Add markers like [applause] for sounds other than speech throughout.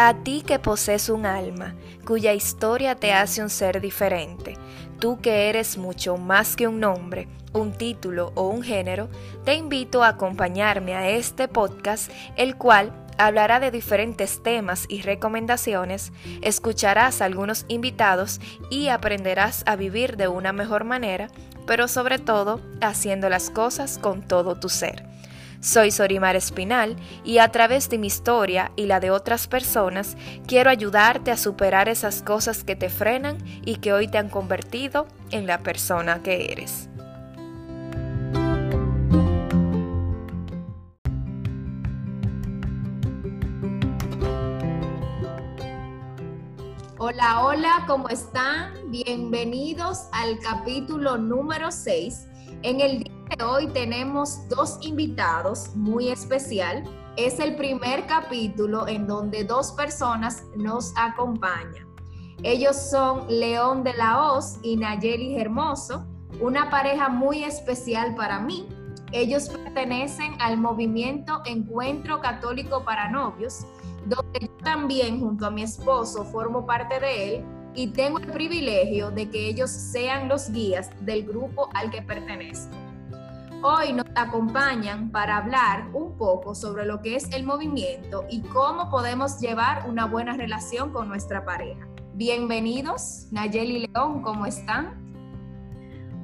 A ti que posees un alma, cuya historia te hace un ser diferente, tú que eres mucho más que un nombre, un título o un género, te invito a acompañarme a este podcast, el cual hablará de diferentes temas y recomendaciones, escucharás a algunos invitados y aprenderás a vivir de una mejor manera, pero sobre todo haciendo las cosas con todo tu ser. Soy Sorimar Espinal y a través de mi historia y la de otras personas quiero ayudarte a superar esas cosas que te frenan y que hoy te han convertido en la persona que eres. Hola, hola, ¿cómo están? Bienvenidos al capítulo número 6. En el día de hoy tenemos dos invitados muy especial. Es el primer capítulo en donde dos personas nos acompañan. Ellos son León de la Hoz y Nayeli Hermoso, una pareja muy especial para mí. Ellos pertenecen al movimiento Encuentro Católico para Novios, donde yo también junto a mi esposo formo parte de él y tengo el privilegio de que ellos sean los guías del grupo al que pertenezco. Hoy nos acompañan para hablar un poco sobre lo que es el movimiento y cómo podemos llevar una buena relación con nuestra pareja. Bienvenidos, Nayeli León, ¿cómo están?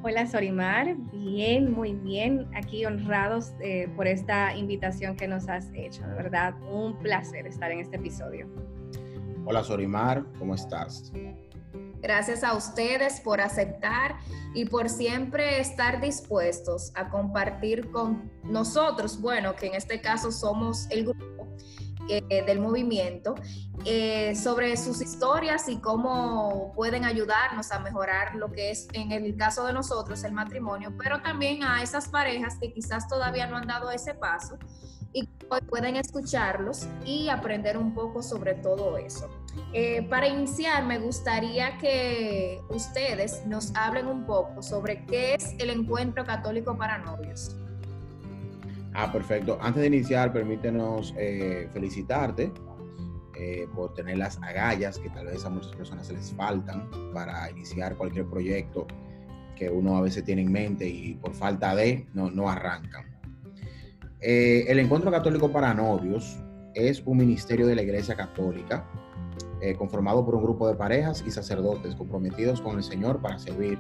Hola Sorimar, bien, muy bien, aquí honrados eh, por esta invitación que nos has hecho, de verdad, un placer estar en este episodio. Hola Sorimar, ¿cómo estás? Gracias a ustedes por aceptar y por siempre estar dispuestos a compartir con nosotros, bueno, que en este caso somos el grupo eh, del movimiento, eh, sobre sus historias y cómo pueden ayudarnos a mejorar lo que es, en el caso de nosotros, el matrimonio, pero también a esas parejas que quizás todavía no han dado ese paso y pueden escucharlos y aprender un poco sobre todo eso. Eh, para iniciar, me gustaría que ustedes nos hablen un poco sobre qué es el encuentro católico para novios. Ah, perfecto. Antes de iniciar, permítenos eh, felicitarte eh, por tener las agallas que tal vez a muchas personas se les faltan para iniciar cualquier proyecto que uno a veces tiene en mente y por falta de no, no arrancan. Eh, el Encuentro Católico para Novios es un ministerio de la Iglesia Católica eh, conformado por un grupo de parejas y sacerdotes comprometidos con el Señor para servir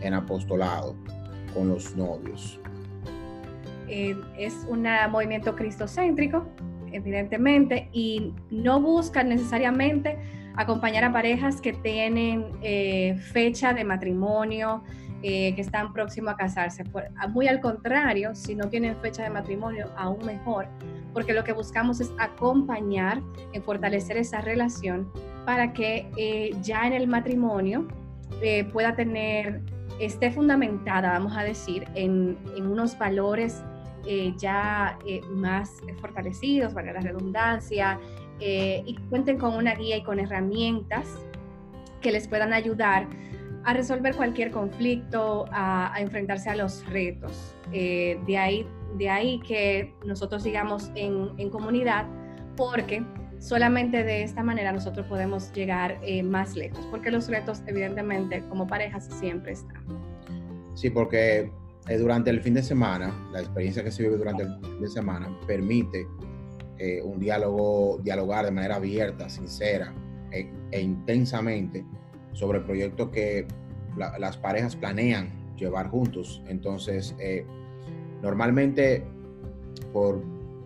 en apostolado con los novios. Eh, es un movimiento cristocéntrico, evidentemente, y no busca necesariamente acompañar a parejas que tienen fecha de matrimonio, eh, que están próximos a casarse. muy al contrario, si no tienen fecha de matrimonio, aún mejor, porque lo que buscamos es acompañar en fortalecer esa relación para que eh, ya en el matrimonio eh, pueda tener, esté fundamentada, vamos a decir, en, en unos valores ya más fortalecidos, para la redundancia, y cuenten con una guía y con herramientas que les puedan ayudar a resolver cualquier conflicto, a, enfrentarse a los retos. Eh, de, ahí, de ahí que nosotros sigamos en, comunidad, porque solamente de esta manera nosotros podemos llegar eh, más lejos, porque los retos evidentemente como parejas siempre están. Sí, porque eh, durante el fin de semana, la experiencia que se vive durante el fin de semana permite un diálogo, dialogar de manera abierta, sincera e intensamente sobre proyectos que las parejas planean llevar juntos. Entonces, eh, normalmente por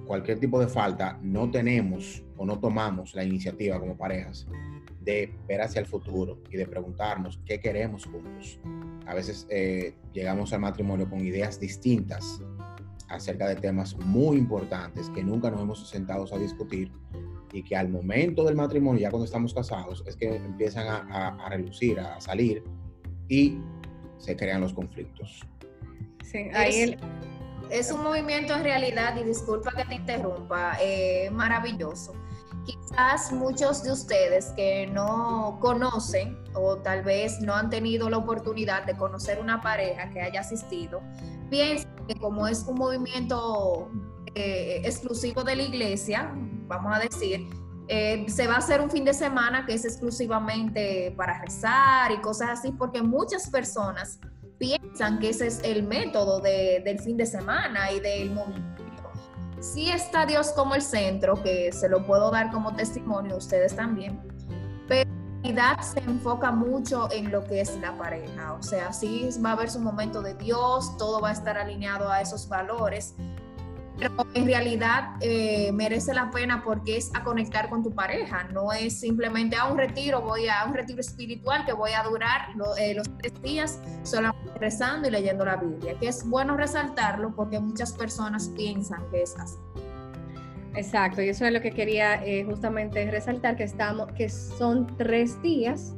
cualquier tipo de falta no tenemos o no tomamos la iniciativa como parejas de ver hacia el futuro y de preguntarnos qué queremos juntos. A veces eh, llegamos al matrimonio con ideas distintas acerca de temas muy importantes que nunca nos hemos sentado a discutir y que al momento del matrimonio, ya cuando estamos casados, es que empiezan a, relucir, a salir y se crean los conflictos. Sí, ahí es, un movimiento en realidad, y disculpa que te interrumpa, eh, maravilloso. Quizás muchos de ustedes que no conocen o tal vez no han tenido la oportunidad de conocer una pareja que haya asistido, piensen que como es un movimiento eh, exclusivo de la iglesia, vamos a decir, Eh, se va a hacer un fin de semana que es exclusivamente para rezar y cosas así, porque muchas personas piensan que ese es el método del fin de semana y del movimiento. Sí está Dios como el centro, que se lo puedo dar como testimonio a ustedes también, pero realidad se enfoca mucho en lo que es la pareja. O sea, sí va a haber su momento de Dios, todo va a estar alineado a esos valores, pero en realidad eh, merece la pena porque es a conectar con tu pareja, no es simplemente a un retiro, voy a un retiro espiritual que voy a durar eh, los tres días solamente rezando y leyendo la Biblia, que es bueno resaltarlo porque muchas personas piensan que es así. Exacto, y eso es lo que quería eh, justamente resaltar, que, estamos, que son tres días,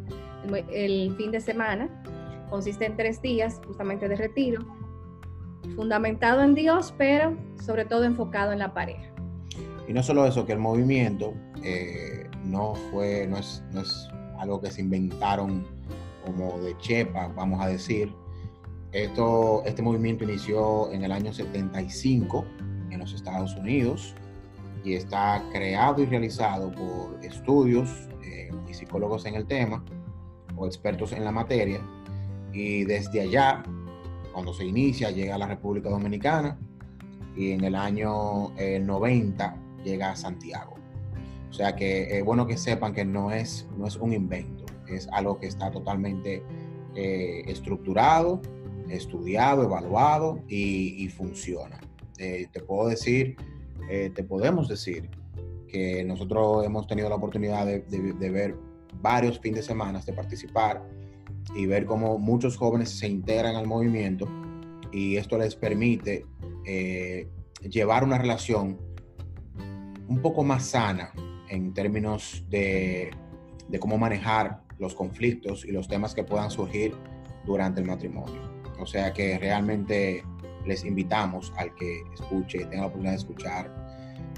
el, fin de semana, consiste en tres días justamente de retiro, fundamentado en Dios, pero sobre todo enfocado en la pareja. Y no solo eso, que el movimiento eh, no fue, no es, no es algo que se inventaron como de chepa, vamos a decir. Esto, este movimiento inició en el año 75 en los Estados Unidos y está creado y realizado por estudios eh, y psicólogos en el tema o expertos en la materia. Y desde allá, cuando se inicia, llega a la República Dominicana y en el año 90 eh, llega a Santiago. O sea que es bueno que sepan que no es, no es un invento, es algo que está totalmente eh, estructurado, estudiado, evaluado y, funciona. te puedo decir eh, te podemos decir que nosotros hemos tenido la oportunidad de, ver varios fines de semana, de participar y ver cómo muchos jóvenes se integran al movimiento y esto les permite eh, llevar una relación un poco más sana en términos de, de, cómo manejar los conflictos y los temas que puedan surgir durante el matrimonio. O sea que realmente les invitamos al que escuche, tenga la oportunidad de escuchar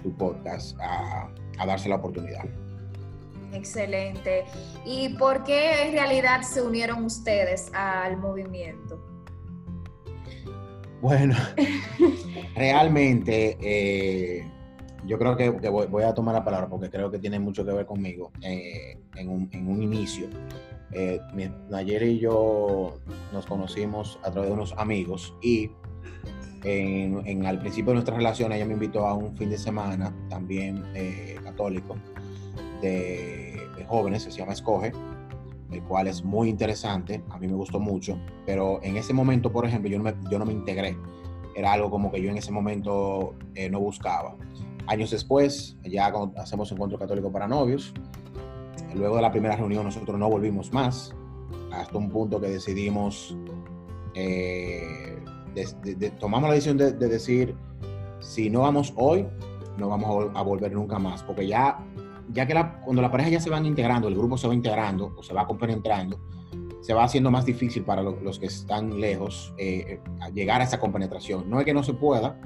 tu podcast, a, darse la oportunidad. Excelente. ¿Y por qué en realidad se unieron ustedes al movimiento? Bueno, realmente eh, yo creo que, voy, a tomar la palabra porque creo que tiene mucho que ver conmigo eh, en, un, inicio. Eh, ayer y yo nos conocimos a través de unos amigos y en, al principio de nuestra relación ella me invitó a un fin de semana también eh, católico de, jóvenes, se llama Escoge, el cual es muy interesante, a mí me gustó mucho, pero en ese momento, por ejemplo, yo no me, yo no me integré, era algo como que yo en ese momento eh, no buscaba. Años después, ya hacemos encuentro católico para novios, luego de la primera reunión nosotros no volvimos más, hasta un punto que decidimos eh, tomamos la decisión de, decir, si no vamos hoy, no vamos a, volver nunca más, porque ya, ya que cuando la pareja ya se van integrando, el grupo se va integrando o se va compenetrando, se va haciendo más difícil para los que están lejos eh, llegar a esa compenetración. No es que no se pueda,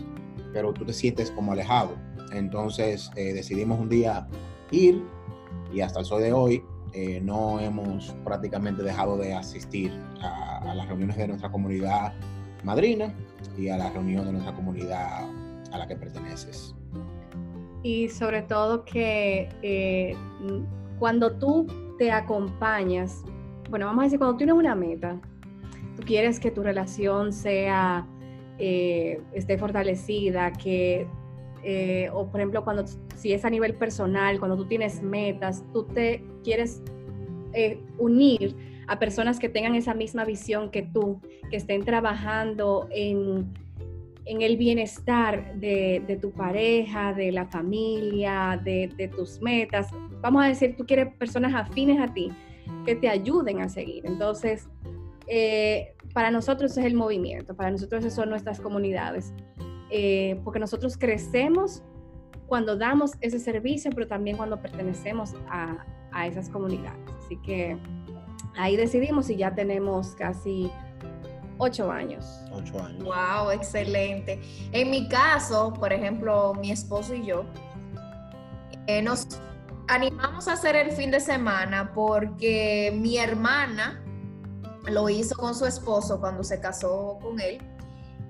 pero tú te sientes como alejado. Entonces eh, decidimos un día ir y hasta el sol de hoy eh, no hemos prácticamente dejado de asistir a, las reuniones de nuestra comunidad madrina y a la reunión de nuestra comunidad a la que perteneces. Y sobre todo que eh, cuando tú te acompañas, bueno, vamos a decir, cuando tienes una meta, tú quieres que tu relación sea, eh, esté fortalecida, que, eh, o por ejemplo, cuando si es a nivel personal, cuando tú tienes metas, tú te quieres unir a personas que tengan esa misma visión que tú, que estén trabajando en, el bienestar de, tu pareja, de la familia, de, tus metas. Vamos a decir, tú quieres personas afines a ti, que te ayuden a seguir. Entonces, eh, para nosotros es el movimiento, para nosotros son nuestras comunidades, eh, porque nosotros crecemos cuando damos ese servicio, pero también cuando pertenecemos a, a esas comunidades. Así que ahí decidimos y ya tenemos casi ocho años. Ocho años. Wow, excelente. En mi caso, por ejemplo, mi esposo y yo eh, nos animamos a hacer el fin de semana porque mi hermana lo hizo con su esposo cuando se casó con él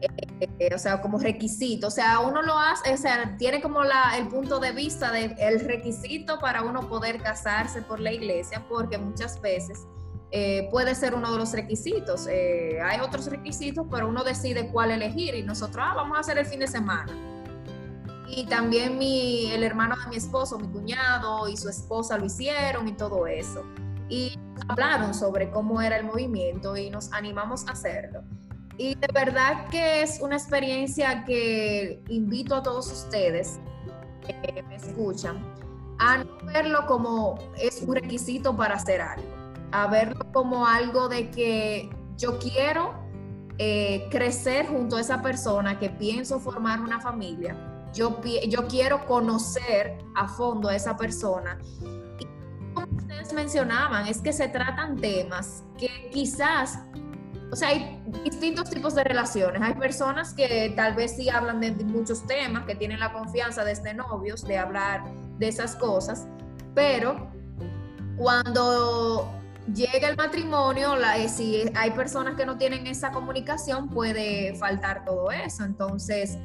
eh, o sea, como requisito. O sea, uno lo hace, o sea, tiene como la, el punto de vista del el requisito para uno poder casarse por la iglesia, porque muchas veces eh, puede ser uno de los requisitos. Eh, hay otros requisitos, pero uno decide cuál elegir y nosotros, ah, vamos a hacer el fin de semana. Y también mi, el hermano de mi esposo, mi cuñado y su esposa lo hicieron y todo eso. Y hablaron sobre cómo era el movimiento y nos animamos a hacerlo. Y de verdad que es una experiencia que invito a todos ustedes que me escuchan a no verlo como es un requisito para hacer algo, a verlo como algo de que yo quiero eh, crecer junto a esa persona, que pienso formar una familia, yo, yo quiero conocer a fondo a esa persona. Y como ustedes mencionaban, es que se tratan temas que quizás o sea, hay distintos tipos de relaciones. Hay personas que tal vez sí hablan de muchos temas, que tienen la confianza desde este novios de hablar de esas cosas, pero cuando llega el matrimonio, la, eh, si hay personas que no tienen esa comunicación, puede faltar todo eso. Entonces,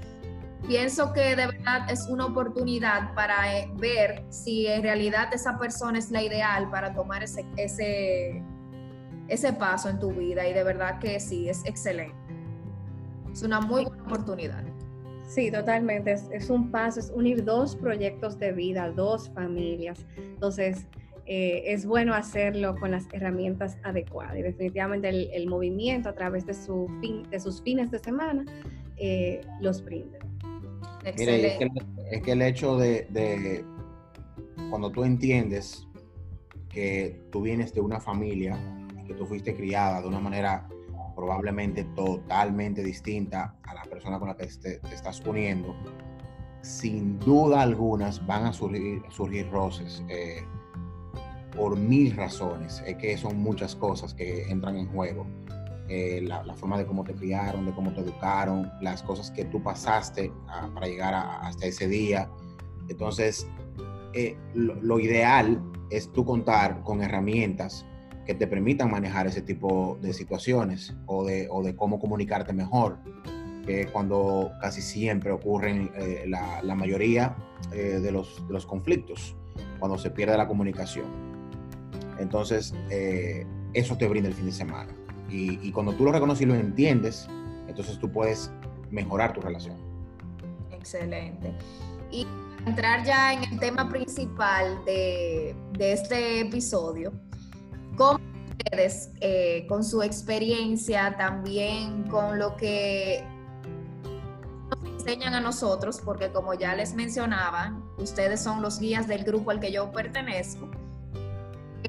pienso que de verdad es una oportunidad para eh, ver si en realidad esa persona es la ideal para tomar ese, ese ese paso en tu vida y de verdad que sí, es excelente. Es una muy buena oportunidad. Sí, totalmente. Es, un paso, es unir dos proyectos de vida, dos familias. Entonces, eh, es bueno hacerlo con las herramientas adecuadas. Y definitivamente el, movimiento a través de, su fin, de sus fines de semana eh, los brinda. Mire, es, que, el hecho de, de cuando tú entiendes que tú vienes de una familia tú fuiste criada de una manera probablemente totalmente distinta a la persona con la que te, estás uniendo, sin duda algunas van a surgir, surgir roces eh, por mil razones. Es que son muchas cosas que entran en juego. Eh, la, forma de cómo te criaron, de cómo te educaron, las cosas que tú pasaste para llegar hasta ese día. Entonces, eh, lo, ideal es tú contar con herramientas que te permitan manejar ese tipo de situaciones o de, cómo comunicarte mejor, que cuando casi siempre ocurren eh, la, mayoría de, los, conflictos, cuando se pierde la comunicación. Entonces, eh, eso te brinda el fin de semana. Y, cuando tú lo reconoces y lo entiendes, entonces tú puedes mejorar tu relación. Excelente. Y entrar ya en el tema principal de, de este episodio, ¿Cómo ustedes, eh, con su experiencia, también con lo que nos enseñan a nosotros, porque como ya les mencionaba, ustedes son los guías del grupo al que yo pertenezco,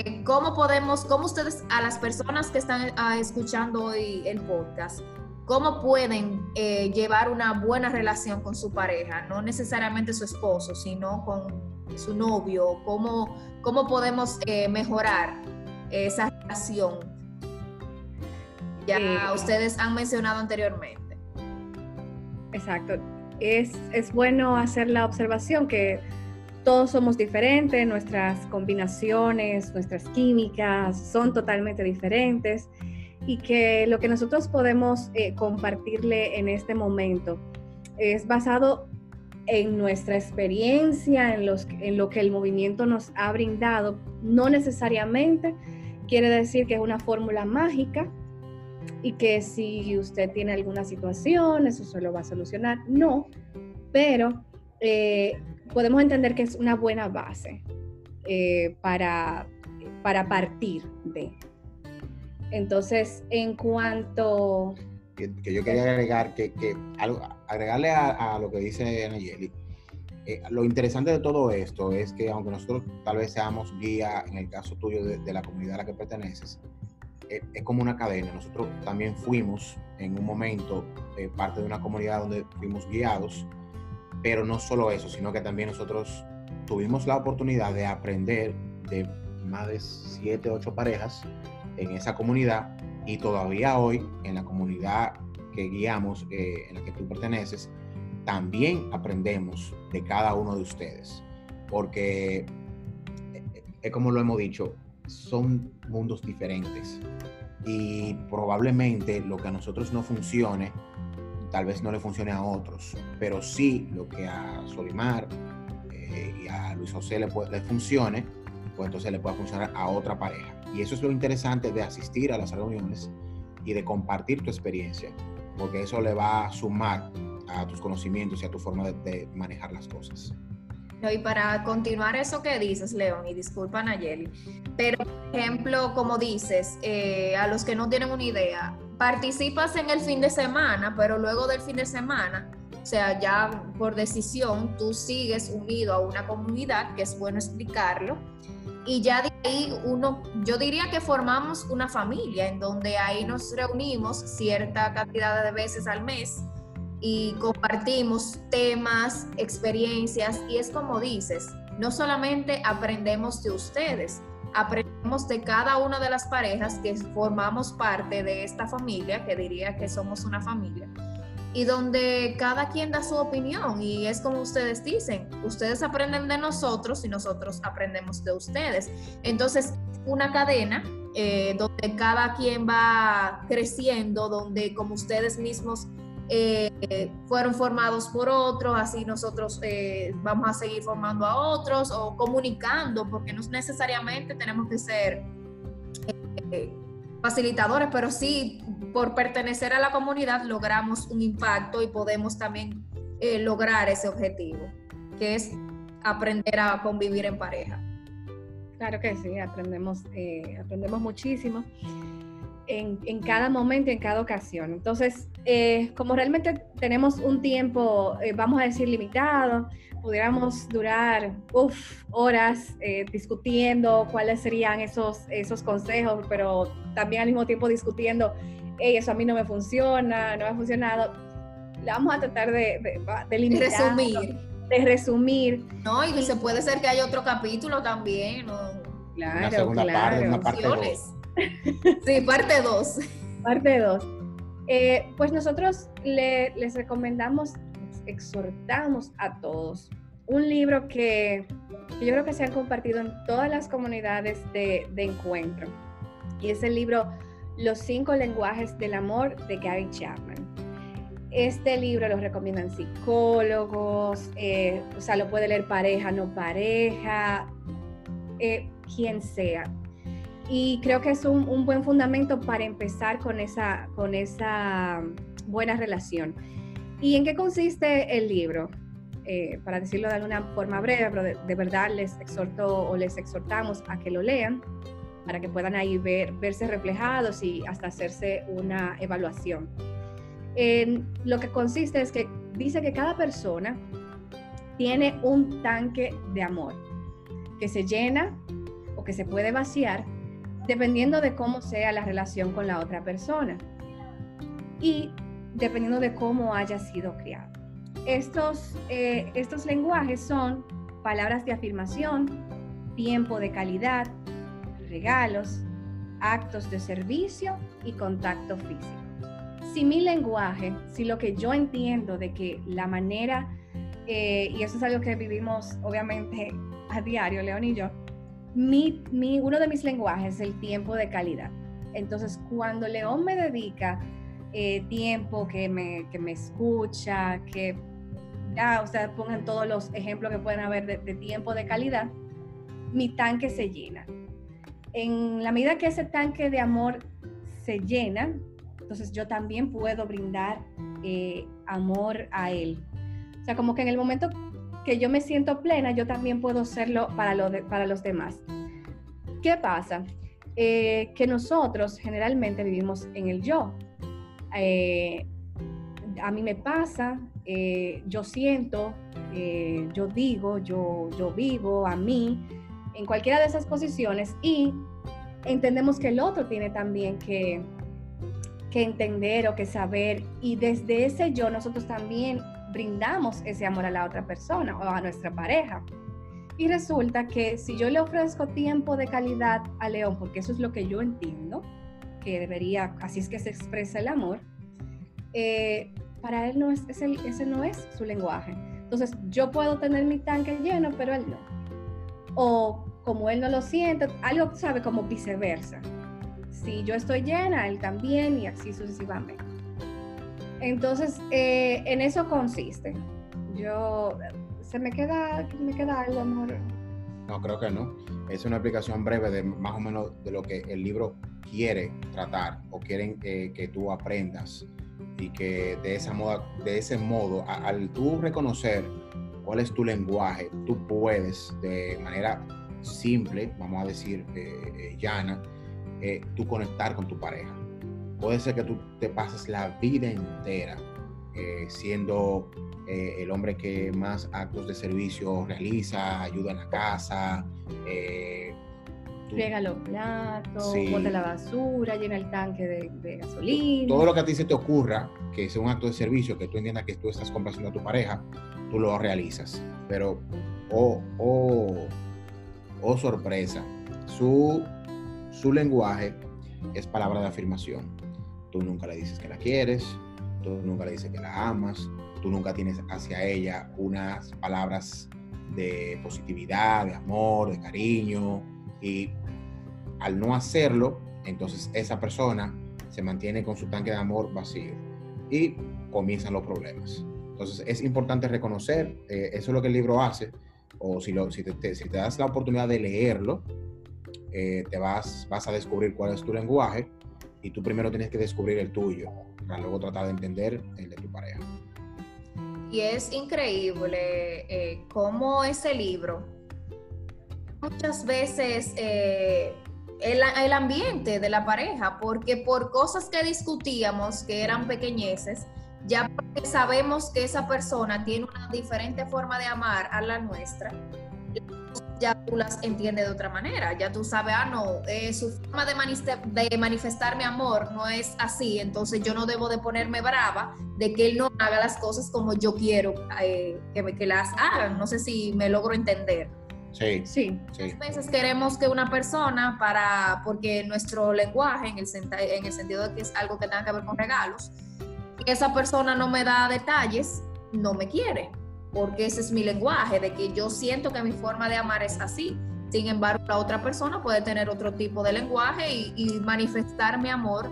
eh, ¿cómo podemos, cómo ustedes, a las personas que están ah, escuchando hoy el podcast, cómo pueden eh, llevar una buena relación con su pareja, no necesariamente su esposo, sino con su novio, cómo, cómo podemos mejorar esa relación. Ya eh, ustedes han mencionado anteriormente. Exacto. Es, es bueno hacer la observación que todos somos diferentes, nuestras combinaciones, nuestras químicas son totalmente diferentes y que lo que nosotros podemos eh, compartirle en este momento es basado en nuestra experiencia, en, los, en lo que el movimiento nos ha brindado, no necesariamente quiere decir que es una fórmula mágica y que si usted tiene alguna situación, eso se lo va a solucionar. No, pero eh, podemos entender que es una buena base eh, para, para partir de. Entonces, en cuanto... Que, yo quería agregar, que, agregarle a, a, lo que dice Nayeli, eh, lo interesante de todo esto es que aunque nosotros tal vez seamos guía, en el caso tuyo de, la comunidad a la que perteneces, eh, es como una cadena. Nosotros también fuimos en un momento eh, parte de una comunidad donde fuimos guiados, pero no solo eso, sino que también nosotros tuvimos la oportunidad de aprender de más de siete, ocho parejas en esa comunidad y todavía hoy en la comunidad que guiamos, en la que tú perteneces, también aprendemos de cada uno de ustedes, porque eh, eh, es como lo hemos dicho, son mundos diferentes. Y probablemente lo que a nosotros no funcione tal vez no le funcione a otros, pero sí lo que a Solimar eh, y a Luis José le, le funcione, pues entonces le puede funcionar a otra pareja. Y eso es lo interesante de asistir a las reuniones y de compartir tu experiencia, porque eso le va a sumar a tus conocimientos y a tu forma de, manejar las cosas. Y para continuar eso que dices, León, y disculpa Nayeli, pero por ejemplo, como dices, eh, a los que no tienen una idea, participas en el fin de semana, pero luego del fin de semana, o sea, ya por decisión, tú sigues unido a una comunidad, que es bueno explicarlo, y ya de ahí uno, yo diría que formamos una familia en donde ahí nos reunimos cierta cantidad de veces al mes y compartimos temas, experiencias y es como dices, no solamente aprendemos de ustedes, aprendemos de cada una de las parejas que formamos parte de esta familia, que diría que somos una familia, y donde cada quien da su opinión y es como ustedes dicen, ustedes aprenden de nosotros y nosotros aprendemos de ustedes. Entonces, una cadena eh, donde cada quien va creciendo, donde como ustedes mismos eh, fueron formados por otros, así nosotros eh, vamos a seguir formando a otros o comunicando, porque no necesariamente tenemos que ser facilitadores, pero sí por pertenecer a la comunidad logramos un impacto y podemos también lograr ese objetivo, que es aprender a convivir en pareja. Claro que sí, aprendemos, aprendemos muchísimo en, cada momento, en cada ocasión. Entonces, eh, como realmente tenemos un tiempo, eh, vamos a decir, limitado, pudiéramos durar horas eh, discutiendo cuáles serían esos, esos consejos, pero también al mismo tiempo discutiendo, hey, eso a mí no me funciona, no me ha funcionado. La vamos a tratar de, de, limitar. Resumir. De resumir. No, y se puede ser que haya otro capítulo también. Claro, una segunda parte, una parte sí, parte 2. Parte 2. Eh, pues nosotros les recomendamos, exhortamos a todos un libro que, yo creo que se han compartido en todas las comunidades de, encuentro. Y es el libro Los cinco lenguajes del amor de Gary Chapman. Este libro lo recomiendan psicólogos, eh, o sea, lo puede leer pareja, no pareja, eh, quien sea y creo que es un, buen fundamento para empezar con esa, con esa buena relación. ¿Y en qué consiste el libro? Eh, para decirlo de alguna forma breve, pero de, verdad les exhorto o les exhortamos a que lo lean para que puedan ahí ver, verse reflejados y hasta hacerse una evaluación. lo que consiste es que dice que cada persona tiene un tanque de amor que se llena o que se puede vaciar dependiendo de cómo sea la relación con la otra persona y dependiendo de cómo haya sido criado. Estos, eh, estos lenguajes son palabras de afirmación, tiempo de calidad, regalos, actos de servicio y contacto físico. Si mi lenguaje, si lo que yo entiendo de que la manera, eh, y eso es algo que vivimos obviamente a diario, León y yo, mi, uno de mis lenguajes es el tiempo de calidad. Entonces, cuando León me dedica eh, tiempo, que me, que me escucha, que ya ustedes pongan todos los ejemplos que pueden haber de, tiempo de calidad, mi tanque se llena. En la medida que ese tanque de amor se llena, entonces yo también puedo brindar eh, amor a él. O sea, como que en el momento que yo me siento plena, yo también puedo serlo para, lo para los demás. ¿Qué pasa? Eh, que nosotros generalmente vivimos en el yo. Eh, a mí me pasa, yo siento, yo digo, yo, yo vivo, a mí, en cualquiera de esas posiciones y entendemos que el otro tiene también que, que entender o que saber y desde ese yo nosotros también brindamos ese amor a la otra persona o a nuestra pareja. Y resulta que si yo le ofrezco tiempo de calidad a León, porque eso es lo que yo entiendo, que debería, así es que se expresa el amor, eh, para él no es, ese, ese no es su lenguaje. Entonces yo puedo tener mi tanque lleno, pero él no. O como él no lo siente, algo sabe como viceversa. Si yo estoy llena, él también y así sucesivamente. Entonces, eh, en eso consiste. Yo, ¿se me queda, me queda algo, amor? No, creo que no. Es una explicación breve de más o menos de lo que el libro quiere tratar o quieren que tú aprendas y que de, esa moda, de ese modo, al tú reconocer cuál es tu lenguaje, tú puedes de manera simple, vamos a decir, eh, eh, llana, eh, tú conectar con tu pareja. Puede ser que tú te pases la vida entera siendo el hombre que más actos de servicio realiza, ayuda en la casa, Friega los platos, bota la basura, llena el tanque de, gasolina. Todo lo que a ti se te ocurra, que sea un acto de servicio, que tú entiendas que tú estás complaciendo a tu pareja, tú lo realizas. Pero, oh, oh, oh sorpresa, su, su lenguaje es palabra de afirmación. Tú nunca le dices que la quieres, tú nunca le dices que la amas, tú nunca tienes hacia ella unas palabras de positividad, de amor, de cariño, y al no hacerlo, entonces esa persona se mantiene con su tanque de amor vacío y comienzan los problemas. Entonces es importante reconocer, eh, eso es lo que el libro hace, o si, lo, si, te, das la oportunidad de leerlo, eh, te vas, vas a descubrir cuál es tu lenguaje y tú primero tienes que descubrir el tuyo para luego tratar de entender el de tu pareja. Y es increíble eh, cómo ese libro muchas veces el, ambiente de la pareja, porque por cosas que discutíamos que eran pequeñeces, ya porque sabemos que esa persona tiene una diferente forma de amar a la nuestra, ya tú las entiendes de otra manera, ya tú sabes, ah, no, eh, su forma de, de, manifestar mi amor no es así, entonces yo no debo de ponerme brava de que él no haga las cosas como yo quiero eh, que, que las hagan, no sé si me logro entender. Sí. Sí. A veces queremos que una persona, para, porque nuestro lenguaje, en el, en el sentido de que es algo que tenga que ver con regalos, esa persona no me da detalles, no me quiere, porque ese es mi lenguaje, de que yo siento que mi forma de amar es así. Sin embargo, la otra persona puede tener otro tipo de lenguaje y, y manifestar mi amor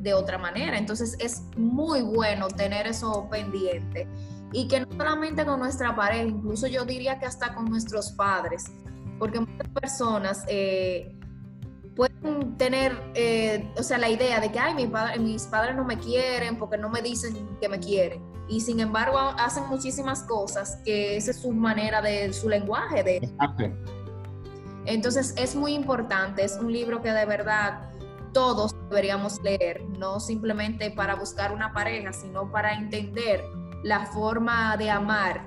de otra manera. Entonces es muy bueno tener eso pendiente y que no solamente con nuestra pareja, incluso yo diría que hasta con nuestros padres, porque muchas personas eh, pueden tener, eh, o sea, la idea de que, ay, mi padre, mis padres no me quieren porque no me dicen que me quieren. Y sin embargo hacen muchísimas cosas que esa es su manera de su lenguaje. De... Entonces es muy importante, es un libro que de verdad todos deberíamos leer, no simplemente para buscar una pareja, sino para entender la forma de amar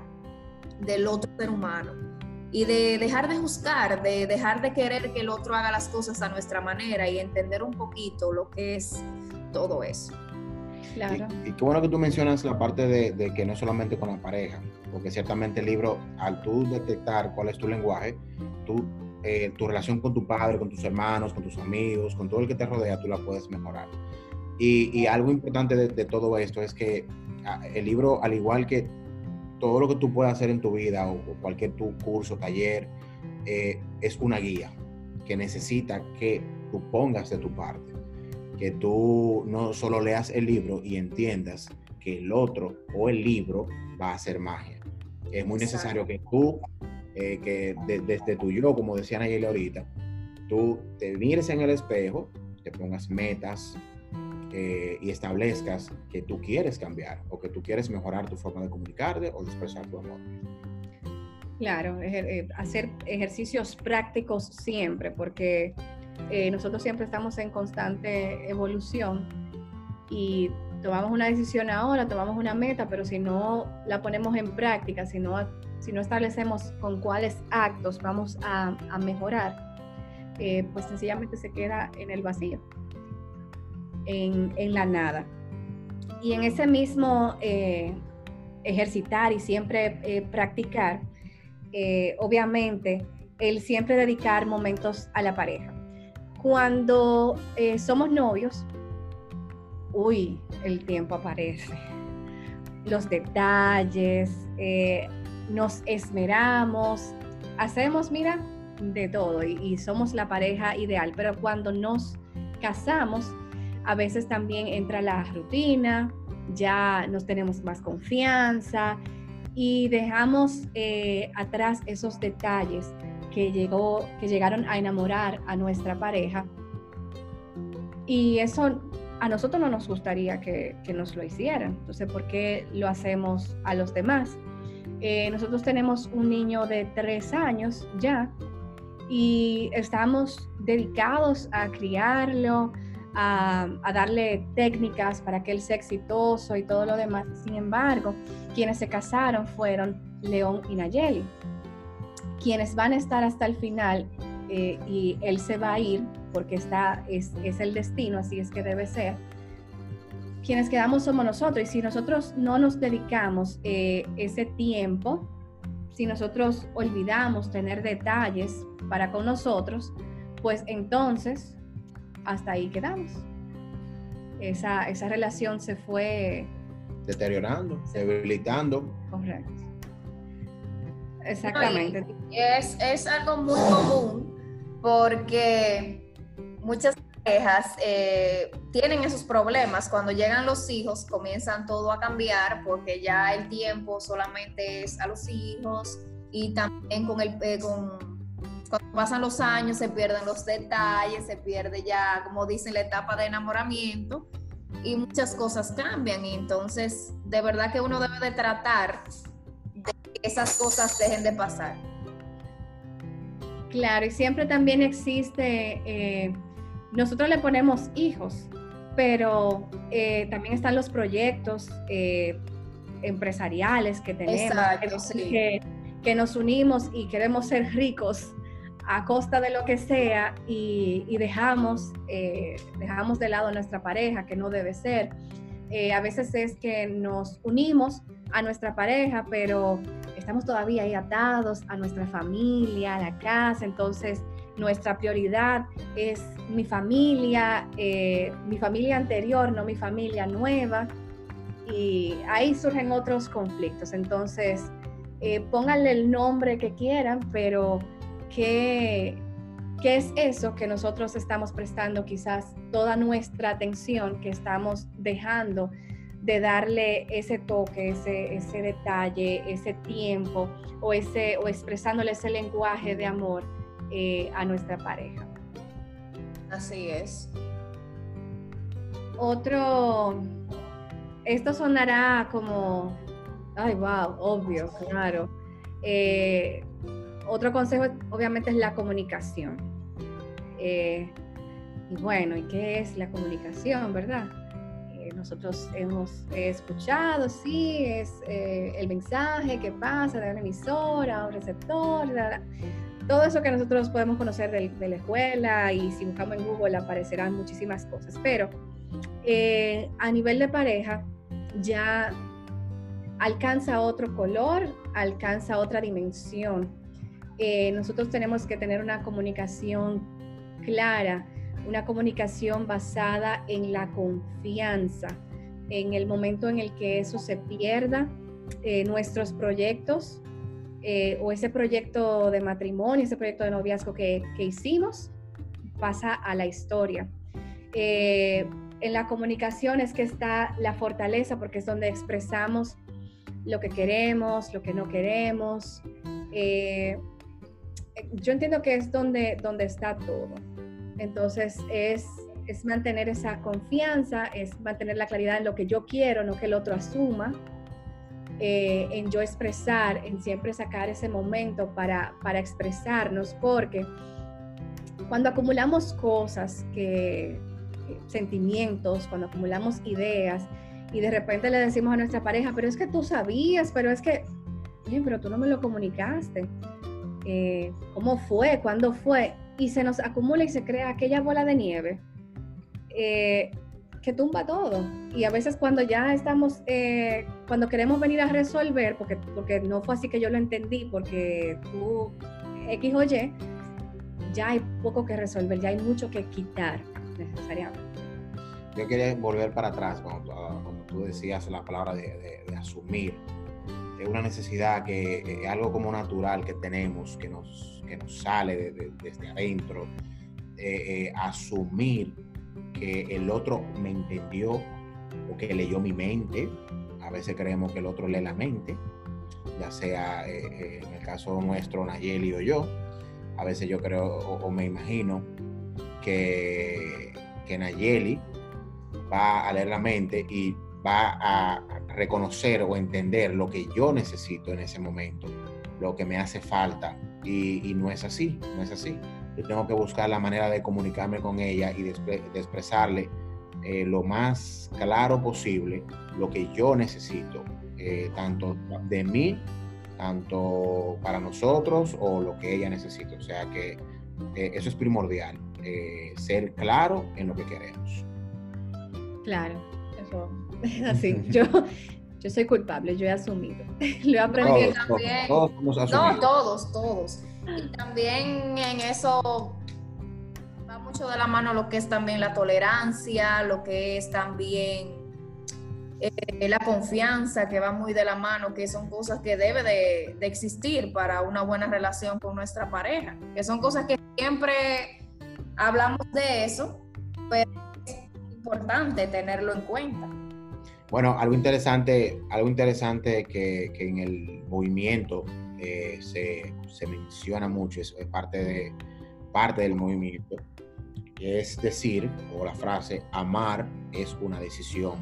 del otro ser humano y de dejar de juzgar, de dejar de querer que el otro haga las cosas a nuestra manera y entender un poquito lo que es todo eso. Claro. Y, qué bueno que tú mencionas la parte de, que no solamente con la pareja, porque ciertamente el libro, al tú detectar cuál es tu lenguaje, tú, eh, tu relación con tu padre, con tus hermanos, con tus amigos, con todo el que te rodea, tú la puedes mejorar. Y, algo importante de, de, todo esto es que el libro, al igual que todo lo que tú puedas hacer en tu vida o, cualquier tu curso, taller, eh, es una guía que necesita que tú pongas de tu parte, que tú no solo leas el libro y entiendas que el otro o el libro va a hacer magia. Es muy necesario que tú, eh, que desde tu yo, como decía Nayeli ahorita, tú te mires en el espejo, te pongas metas, eh, y establezcas que tú quieres cambiar o que tú quieres mejorar tu forma de comunicarte o de expresar tu amor. Claro, eh, hacer ejercicios prácticos siempre, porque eh, nosotros siempre estamos en constante evolución y tomamos una decisión ahora, tomamos una meta, pero si no la ponemos en práctica, si no, si no establecemos con cuáles actos vamos a, a mejorar, pues sencillamente se queda en el vacío en, la nada. Y en ese mismo eh, ejercitar y siempre eh, practicar, eh, obviamente, el siempre dedicar momentos a la pareja. Cuando somos novios, uy, el tiempo aparece. Los detalles, nos esmeramos, hacemos, mira, de todo y somos la pareja ideal. Pero cuando nos casamos, a veces también entra la rutina, ya nos tenemos más confianza y dejamos eh, atrás esos detalles que, llegó, que llegaron a enamorar a nuestra pareja. Y eso a nosotros no nos gustaría que, nos lo hicieran. Entonces, ¿por qué lo hacemos a los demás? Eh, nosotros tenemos un niño de tres años ya y estamos dedicados a criarlo, a, darle técnicas para que él sea exitoso y todo lo demás. Sin embargo, quienes se casaron fueron León y Nayeli, quienes van a estar hasta el final eh, y él se va a ir porque está, es, el destino, así es que debe ser. Quienes quedamos somos nosotros y si nosotros no nos dedicamos eh, ese tiempo, si nosotros olvidamos tener detalles para con nosotros, pues entonces hasta ahí quedamos. Esa, esa relación se fue deteriorando, debilitando. Correcto. Exactamente. es, es, algo muy común porque muchas parejas eh, tienen esos problemas. Cuando llegan los hijos comienzan todo a cambiar porque ya el tiempo solamente es a los hijos y también con el, eh, con cuando pasan los años se pierden los detalles, se pierde ya, como dicen, la etapa de enamoramiento y muchas cosas cambian. Y entonces, de verdad que uno debe de tratar de que esas cosas dejen de pasar. Claro, y siempre también existe, eh, nosotros le ponemos hijos, pero eh, también están los proyectos eh, empresariales que tenemos, que, que, nos unimos y queremos ser ricos a costa de lo que sea y, dejamos, eh, dejamos de lado a nuestra pareja, que no debe ser. Eh, a veces es que nos unimos a nuestra pareja, pero estamos todavía ahí atados a nuestra familia, a la casa, entonces nuestra prioridad es mi familia, eh, mi familia anterior, no mi familia nueva, y ahí surgen otros conflictos. Entonces, pónganle el nombre que quieran, pero ¿Qué, ¿Qué es eso que nosotros estamos prestando quizás toda nuestra atención, que estamos dejando de darle ese toque, ese, ese detalle, ese tiempo o, ese, o expresándole ese lenguaje de amor eh, a nuestra pareja? Así es. Otro, esto sonará como, ay, wow, obvio, claro. Eh, otro consejo obviamente es la comunicación. Eh, y bueno, ¿y qué es la comunicación, verdad? Eh, nosotros hemos escuchado, sí, es eh, el mensaje que pasa de una emisora a un receptor, todo eso que nosotros podemos conocer de, de, la escuela y si buscamos en Google aparecerán muchísimas cosas, pero a nivel de pareja ya alcanza otro color, alcanza otra dimensión eh, nosotros tenemos que tener una comunicación clara, una comunicación basada en la confianza. En el momento en el que eso se pierda, eh, nuestros proyectos eh, o ese proyecto de matrimonio, ese proyecto de noviazgo que, que hicimos, pasa a la historia. en la comunicación es que está la fortaleza porque es donde expresamos lo que queremos, lo que no queremos yo entiendo que es donde, donde está todo. Entonces es, es mantener esa confianza, es mantener la claridad en lo que yo quiero, no que el otro asuma, eh, en yo expresar, en siempre sacar ese momento para, para expresarnos, porque cuando acumulamos cosas, que, sentimientos, cuando acumulamos ideas, y de repente le decimos a nuestra pareja, pero es que tú sabías, pero es que, pero tú no me lo comunicaste. Eh, cómo fue, cuándo fue, y se nos acumula y se crea aquella bola de nieve eh, que tumba todo. Y a veces cuando ya estamos, eh, cuando queremos venir a resolver, porque, porque no fue así que yo lo entendí, porque tú X o Y, ya hay poco que resolver, ya hay mucho que quitar necesariamente. Yo quería volver para atrás cuando, tú decías la palabra de asumir es una necesidad que es algo como natural que tenemos, que nos, que nos sale desde adentro, eh, eh, asumir que el otro me entendió o que leyó mi mente. A veces creemos que el otro lee la mente, ya sea eh, eh, en el caso nuestro, Nayeli o yo. A veces yo creo o, me imagino que, que Nayeli va a leer la mente y va a reconocer o entender lo que yo necesito en ese momento, lo que me hace falta. Y, no es así, no es así. Yo tengo que buscar la manera de comunicarme con ella y de, expresarle eh, lo más claro posible lo que yo necesito, eh, tanto de mí, tanto para nosotros o lo que ella necesita. O sea que eh, eso es primordial, ser claro en lo que queremos. Claro, eso es [laughs] así. Yo, yo soy culpable, yo he asumido. [laughs] Lo he aprendido también. no, todos, todos. Y también en eso va mucho de la mano lo que es también la tolerancia, lo que es también eh, la confianza, que va muy de la mano, que son cosas que debe de, de existir para una buena relación con nuestra pareja, que son cosas que siempre hablamos de eso, pero importante tenerlo en cuenta. Bueno, algo interesante, algo interesante que, en el movimiento eh, se, menciona mucho, es, parte, de, parte del movimiento, es decir, o la frase, amar es una decisión.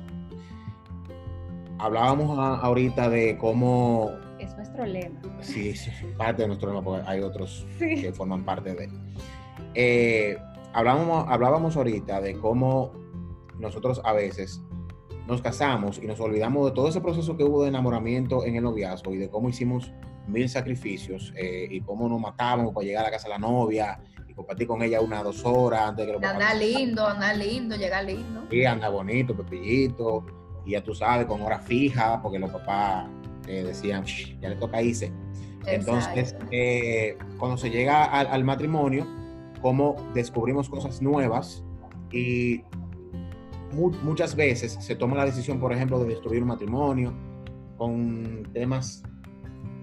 Hablábamos ahorita de cómo... Es nuestro lema. Sí, parte de nuestro lema, porque hay otros que forman parte de... Eh, hablábamos, hablábamos ahorita de cómo nosotros a veces nos casamos y nos olvidamos de todo ese proceso que hubo de enamoramiento en el noviazgo y de cómo hicimos mil sacrificios eh, y cómo nos matábamos para llegar a la casa de la novia y compartir con ella una dos horas antes de que lo Anda lindo, anda lindo, llega lindo. Sí, anda bonito, pepillito, y ya tú sabes, con hora fija, porque los papás eh, decían, ya le toca irse. Entonces, eh, cuando se llega al, al matrimonio, cómo descubrimos cosas nuevas y muchas veces se toma la decisión, por ejemplo, de destruir un matrimonio con temas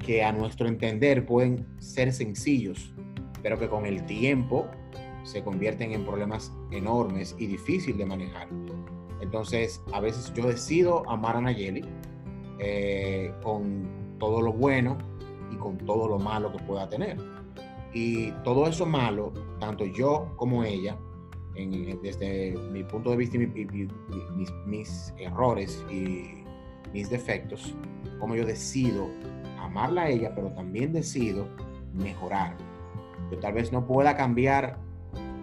que a nuestro entender pueden ser sencillos, pero que con el tiempo se convierten en problemas enormes y difíciles de manejar. Entonces, a veces yo decido amar a Nayeli eh, con todo lo bueno y con todo lo malo que pueda tener. Y todo eso malo, tanto yo como ella, desde mi punto de vista, mis, errores y mis defectos, como yo decido amarla a ella, pero también decido mejorar. Yo tal vez no pueda cambiar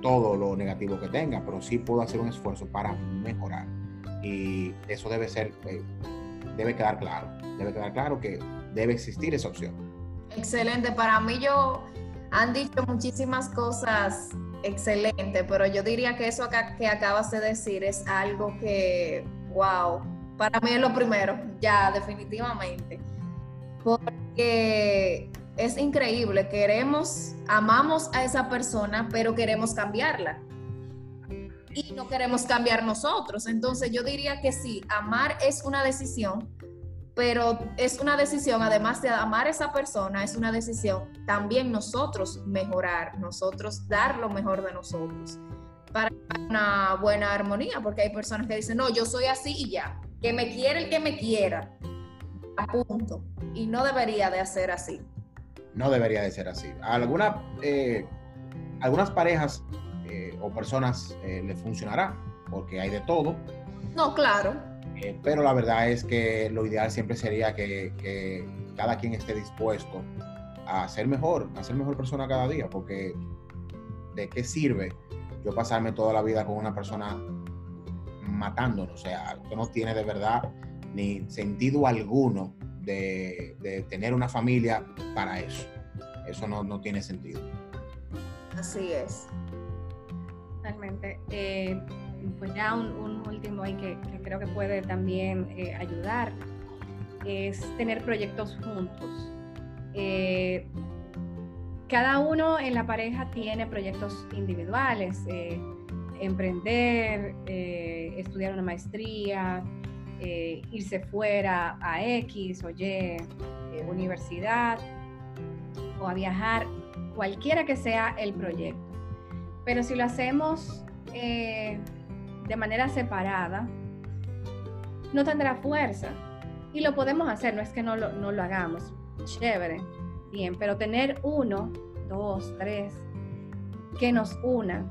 todo lo negativo que tenga, pero sí puedo hacer un esfuerzo para mejorar. Y eso debe ser, eh, debe quedar claro, debe quedar claro que debe existir esa opción. Excelente, para mí yo han dicho muchísimas cosas excelente, pero yo diría que eso que acabas de decir es algo que, wow, para mí es lo primero, ya definitivamente. Porque es increíble, queremos, amamos a esa persona, pero queremos cambiarla. Y no queremos cambiar nosotros. Entonces yo diría que sí, amar es una decisión, pero es una decisión, además de amar a esa persona, es una decisión también nosotros mejorar, nosotros dar lo mejor de nosotros para una buena armonía, porque hay personas que dicen, no, yo soy así y ya, que me quiere el que me quiera, a punto, y no debería de ser así. No debería de ser así. alguna, eh, algunas parejas eh, o personas eh, le funcionará, porque hay de todo. No, claro eh, pero la verdad es que lo ideal siempre sería que, cada quien esté dispuesto a ser mejor, a ser mejor persona cada día, porque ¿de qué sirve yo pasarme toda la vida con una persona matándonos? O sea, que no tiene de verdad ni sentido alguno de, tener una familia para eso. Eso no, no tiene sentido. Así es. Realmente. Eh, pues ya un, último ahí que, creo que puede también eh, ayudar es tener proyectos juntos. Eh, cada uno en la pareja tiene proyectos individuales, eh, emprender, estudiar una maestría, irse fuera a X o Y universidad o a viajar, cualquiera que sea el proyecto. Pero si lo hacemos de manera separada, no tendrá fuerza. Y lo podemos hacer, no es que no lo, no lo hagamos. Chévere, bien, pero tener uno, dos, tres, que nos unan,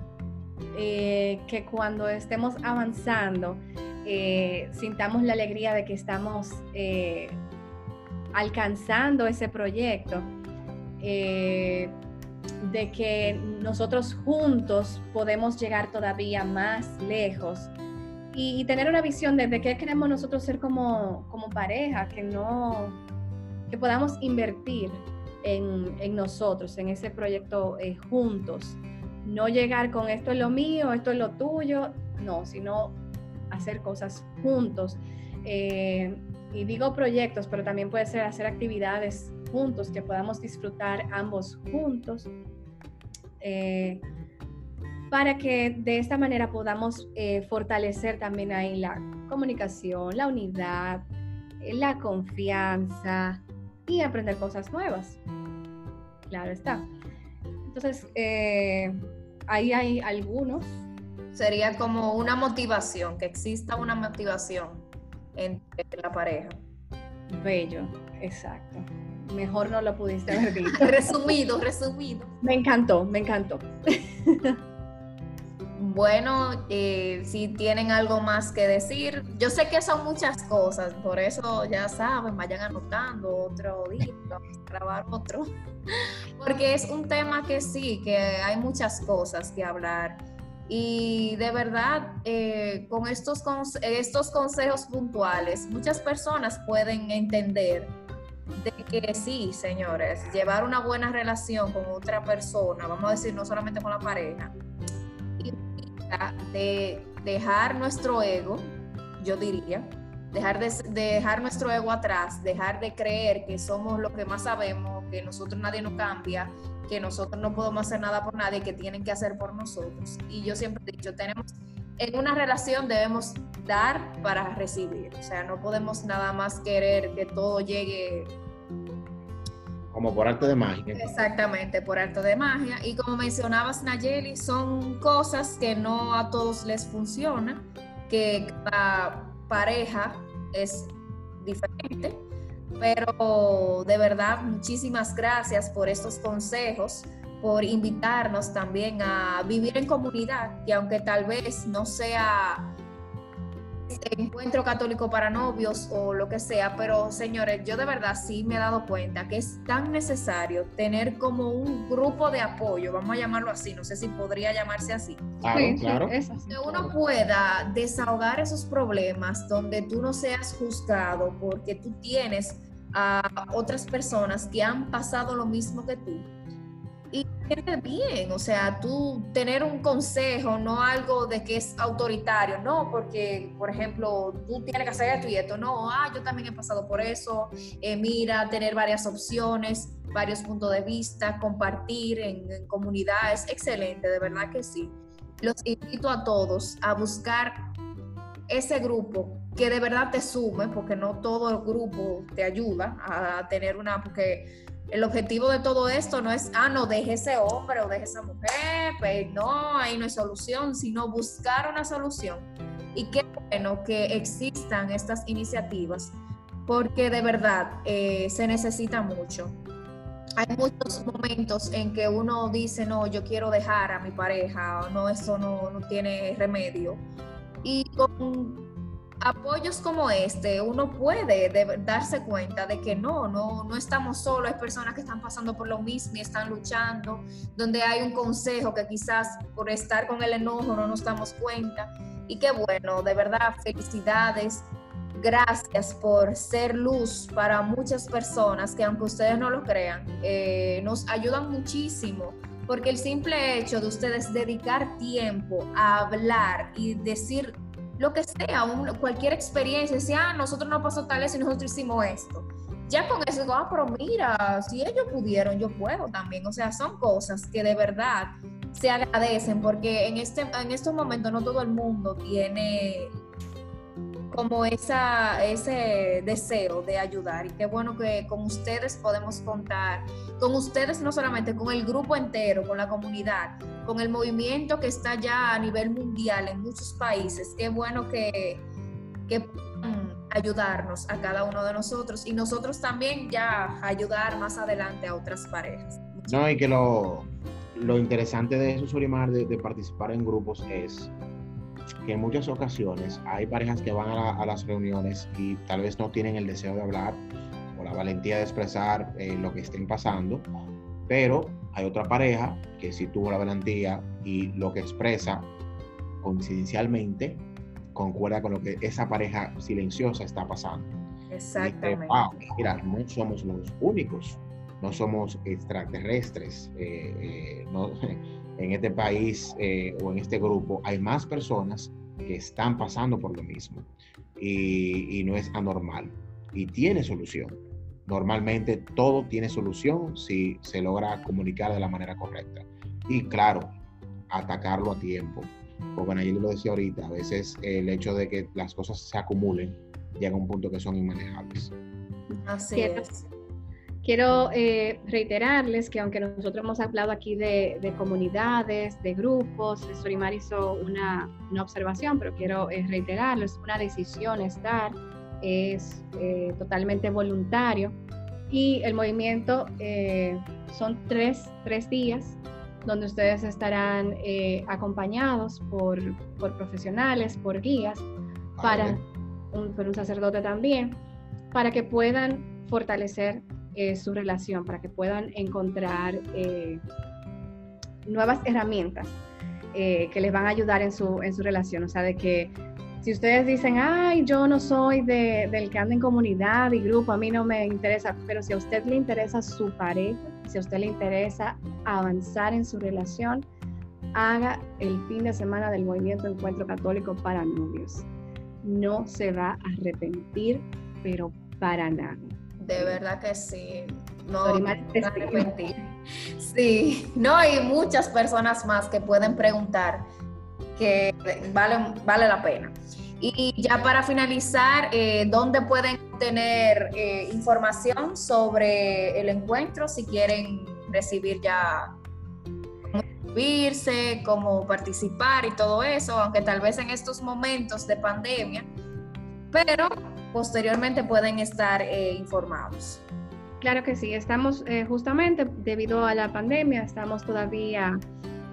eh, que cuando estemos avanzando, eh, sintamos la alegría de que estamos eh, alcanzando ese proyecto, de que nosotros juntos podemos llegar todavía más lejos y, tener una visión de, qué queremos nosotros ser como, como pareja, que no, que podamos invertir en, en nosotros, en ese proyecto juntos no llegar con esto es lo mío, esto es lo tuyo, no, sino hacer cosas juntos. Eh, y digo proyectos, pero también puede ser hacer actividades juntos, que podamos disfrutar ambos juntos, eh, para que de esta manera podamos eh, fortalecer también ahí la comunicación, la unidad, la confianza y aprender cosas nuevas. Claro está. Entonces, ahí hay algunos. Sería como una motivación, que exista una motivación entre la pareja. Bello, exacto. Mejor no lo pudiste haber [laughs] dicho. resumido, resumido. Me encantó, me encantó. [laughs] bueno, eh, si tienen algo más que decir, yo sé que son muchas cosas, por eso ya saben, vayan anotando otro día, vamos a grabar otro [laughs] porque es un tema que sí, que hay muchas cosas que hablar. Y de verdad, eh, con estos, estos consejos puntuales, muchas personas pueden entender de que sí, señores, llevar una buena relación con otra persona, vamos a decir, no solamente con la pareja, implica de dejar nuestro ego, yo diría, dejar de, dejar nuestro ego atrás, dejar de creer que somos lo que más sabemos, que nosotros nadie nos cambia, que nosotros no podemos hacer nada por nadie, que tienen que hacer por nosotros. Y yo siempre he dicho, tenemos en una relación debemos dar para recibir, o sea, no podemos nada más querer que todo llegue como por arte de magia. Exactamente, por arte de magia. Y como mencionabas, Nayeli, son cosas que no a todos les funcionan, que cada pareja es diferente, pero de verdad muchísimas gracias por estos consejos, por invitarnos también a vivir en comunidad, y aunque tal vez no sea encuentro católico para novios o lo que sea, pero señores, yo de verdad sí me he dado cuenta que es tan necesario tener como un grupo de apoyo, vamos a llamarlo así, no sé si podría llamarse así. Claro, Que uno pueda desahogar esos problemas donde tú no seas juzgado porque tú tienes a otras personas que han pasado lo mismo que tú y bien, o sea, tú tener un consejo, no algo de que es autoritario, no, porque, por ejemplo, tú tienes que hacer esto y esto, no, ah, yo también he pasado por eso, eh, mira, tener varias opciones, varios puntos de vista, compartir en, en comunidades, excelente, de verdad que sí. Los invito a todos a buscar ese grupo que de verdad te sume, porque no todo el grupo te ayuda a tener una, porque el objetivo de todo esto no es, ah, no, deje ese hombre o deje esa mujer, pues no, ahí no hay solución, sino buscar una solución. Y qué bueno que existan estas iniciativas, porque de verdad eh, se necesita mucho. Hay muchos momentos en que uno dice, no, yo quiero dejar a mi pareja, no, eso no, no tiene remedio. Y con apoyos como este, uno puede darse cuenta de que no, no, no estamos solos, hay personas que están pasando por lo mismo y están luchando, donde hay un consejo que quizás por estar con el enojo no nos damos cuenta. Y qué bueno, de verdad, felicidades. Gracias por ser luz para muchas personas que aunque ustedes no lo crean, eh, nos ayudan muchísimo porque el simple hecho de ustedes dedicar tiempo a hablar y decir lo que sea, cualquier experiencia, si ah, nosotros no pasó tal y nosotros hicimos esto. Ya con eso ah, pero mira, si ellos pudieron, yo puedo también. O sea, son cosas que de verdad se agradecen porque en, este, en estos momentos no todo el mundo tiene como esa, ese deseo de ayudar y qué bueno que con ustedes podemos contar, con ustedes no solamente, con el grupo entero, con la comunidad, con el movimiento que está ya a nivel mundial en muchos países, qué bueno que, que ayudarnos a cada uno de nosotros y nosotros también ya ayudar más adelante a otras parejas. No, y que lo, lo interesante de eso, Sorimar, de, de, participar en grupos es que en muchas ocasiones hay parejas que van a, a, las reuniones y tal vez no tienen el deseo de hablar o la valentía de expresar eh, lo que estén pasando, pero hay otra pareja que sí tuvo la valentía y lo que expresa coincidencialmente concuerda con lo que esa pareja silenciosa está pasando. Exactamente. mira, no somos los únicos, no somos extraterrestres. Eh, eh, no, en este país eh, o en este grupo hay más personas que están pasando por lo mismo y, y no es anormal y tiene solución. Normalmente todo tiene solución si se logra comunicar de la manera correcta. Y claro, atacarlo a tiempo porque Nayeli lo decía ahorita, a veces el hecho de que las cosas se acumulen llega a un punto que son inmanejables. Así es. Quiero eh, reiterarles que aunque nosotros hemos hablado aquí de, de comunidades, de grupos, Sorimar hizo una, una observación, pero quiero eh, reiterarlo, es una decisión estar, es eh, totalmente voluntario. Y el movimiento eh, son tres, tres días donde ustedes estarán eh, acompañados por, por, profesionales, por guías, para un, por un sacerdote también, para que puedan fortalecer eh, su relación, para que puedan encontrar eh, nuevas herramientas eh, que les van a ayudar en su, en su relación. O sea, de que si ustedes dicen, ay, yo no soy de, del que anda en comunidad y grupo, a mí no me interesa, pero si a usted le interesa su pareja, si a usted le interesa avanzar en su relación, haga el fin de semana del movimiento Encuentro Católico para Novios. No se va a arrepentir, pero para nada. De verdad que sí. No, no arrepentir. Sí, no, hay muchas personas más que pueden preguntar que vale, vale la pena. Y ya para finalizar, eh, ¿dónde pueden tener eh, información sobre el encuentro si quieren recibir ya cómo inscribirse, cómo participar y todo eso, aunque tal vez en estos momentos de pandemia, pero posteriormente pueden estar eh, informados. Claro que sí, estamos eh, justamente debido a la pandemia, estamos todavía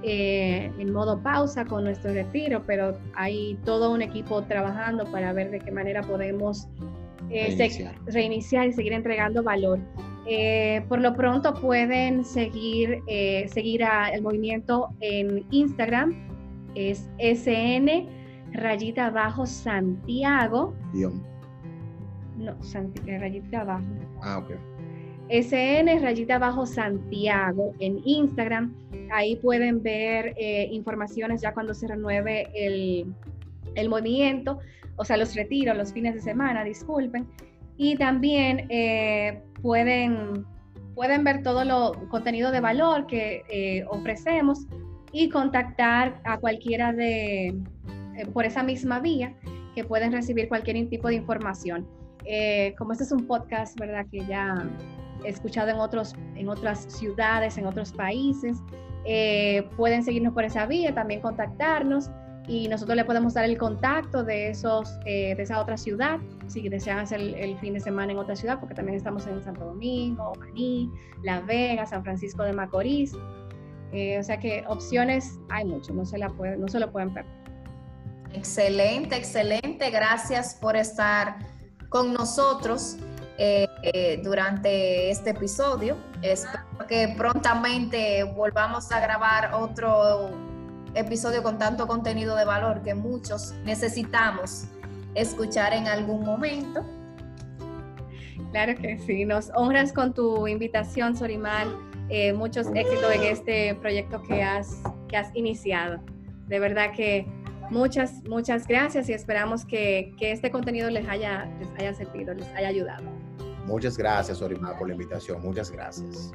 eh, en modo pausa con nuestro retiro, pero hay todo un equipo trabajando para ver de qué manera podemos eh, reiniciar. reiniciar. y seguir entregando valor. Eh, por lo pronto pueden seguir, eh, seguir al movimiento en Instagram, es SN rayita abajo Santiago. Guión. No, Santi, rayita abajo. Ah, ok. SN rayita abajo Santiago en Instagram. Ahí pueden ver eh, informaciones ya cuando se renueve el, el, movimiento, o sea, los retiros, los fines de semana, disculpen. Y también eh, pueden, pueden ver todo lo contenido de valor que eh, ofrecemos y contactar a cualquiera de, por esa misma vía, que pueden recibir cualquier tipo de información. Como este es un podcast, ¿verdad? Que ya escuchado en, otros, en otras ciudades, en otros países. Eh, pueden seguirnos por esa vía, también contactarnos y nosotros le podemos dar el contacto de, esos, eh, de esa otra ciudad, si desean hacer el, el, fin de semana en otra ciudad, porque también estamos en Santo Domingo, Maní, La Vega, San Francisco de Macorís. Eh, o sea que opciones hay mucho, no se, la puede, no se lo pueden perder. Excelente, excelente. Gracias por estar con nosotros eh, eh, durante este episodio. Espero que prontamente volvamos a grabar otro episodio con tanto contenido de valor que muchos necesitamos escuchar en algún momento. Claro que sí, nos honras con tu invitación, Sorimar. Eh, muchos éxitos en este proyecto que has, que has iniciado. De verdad que muchas, muchas gracias y esperamos que, que este contenido les haya, les haya servido, les haya ayudado. Muchas gracias, Orimar, por la invitación. Muchas gracias.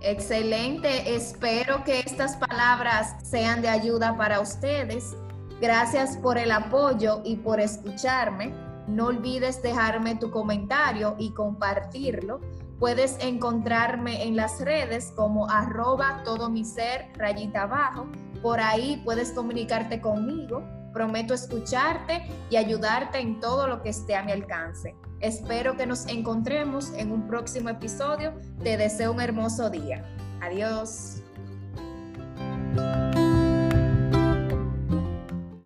Excelente. Espero que estas palabras sean de ayuda para ustedes. Gracias por el apoyo y por escucharme. No olvides dejarme tu comentario y compartirlo. Puedes encontrarme en las redes como arroba todo mi ser rayita abajo. Por ahí puedes comunicarte conmigo. Prometo escucharte y ayudarte en todo lo que esté a mi alcance. Espero que nos encontremos en un próximo episodio. Te deseo un hermoso día. Adiós.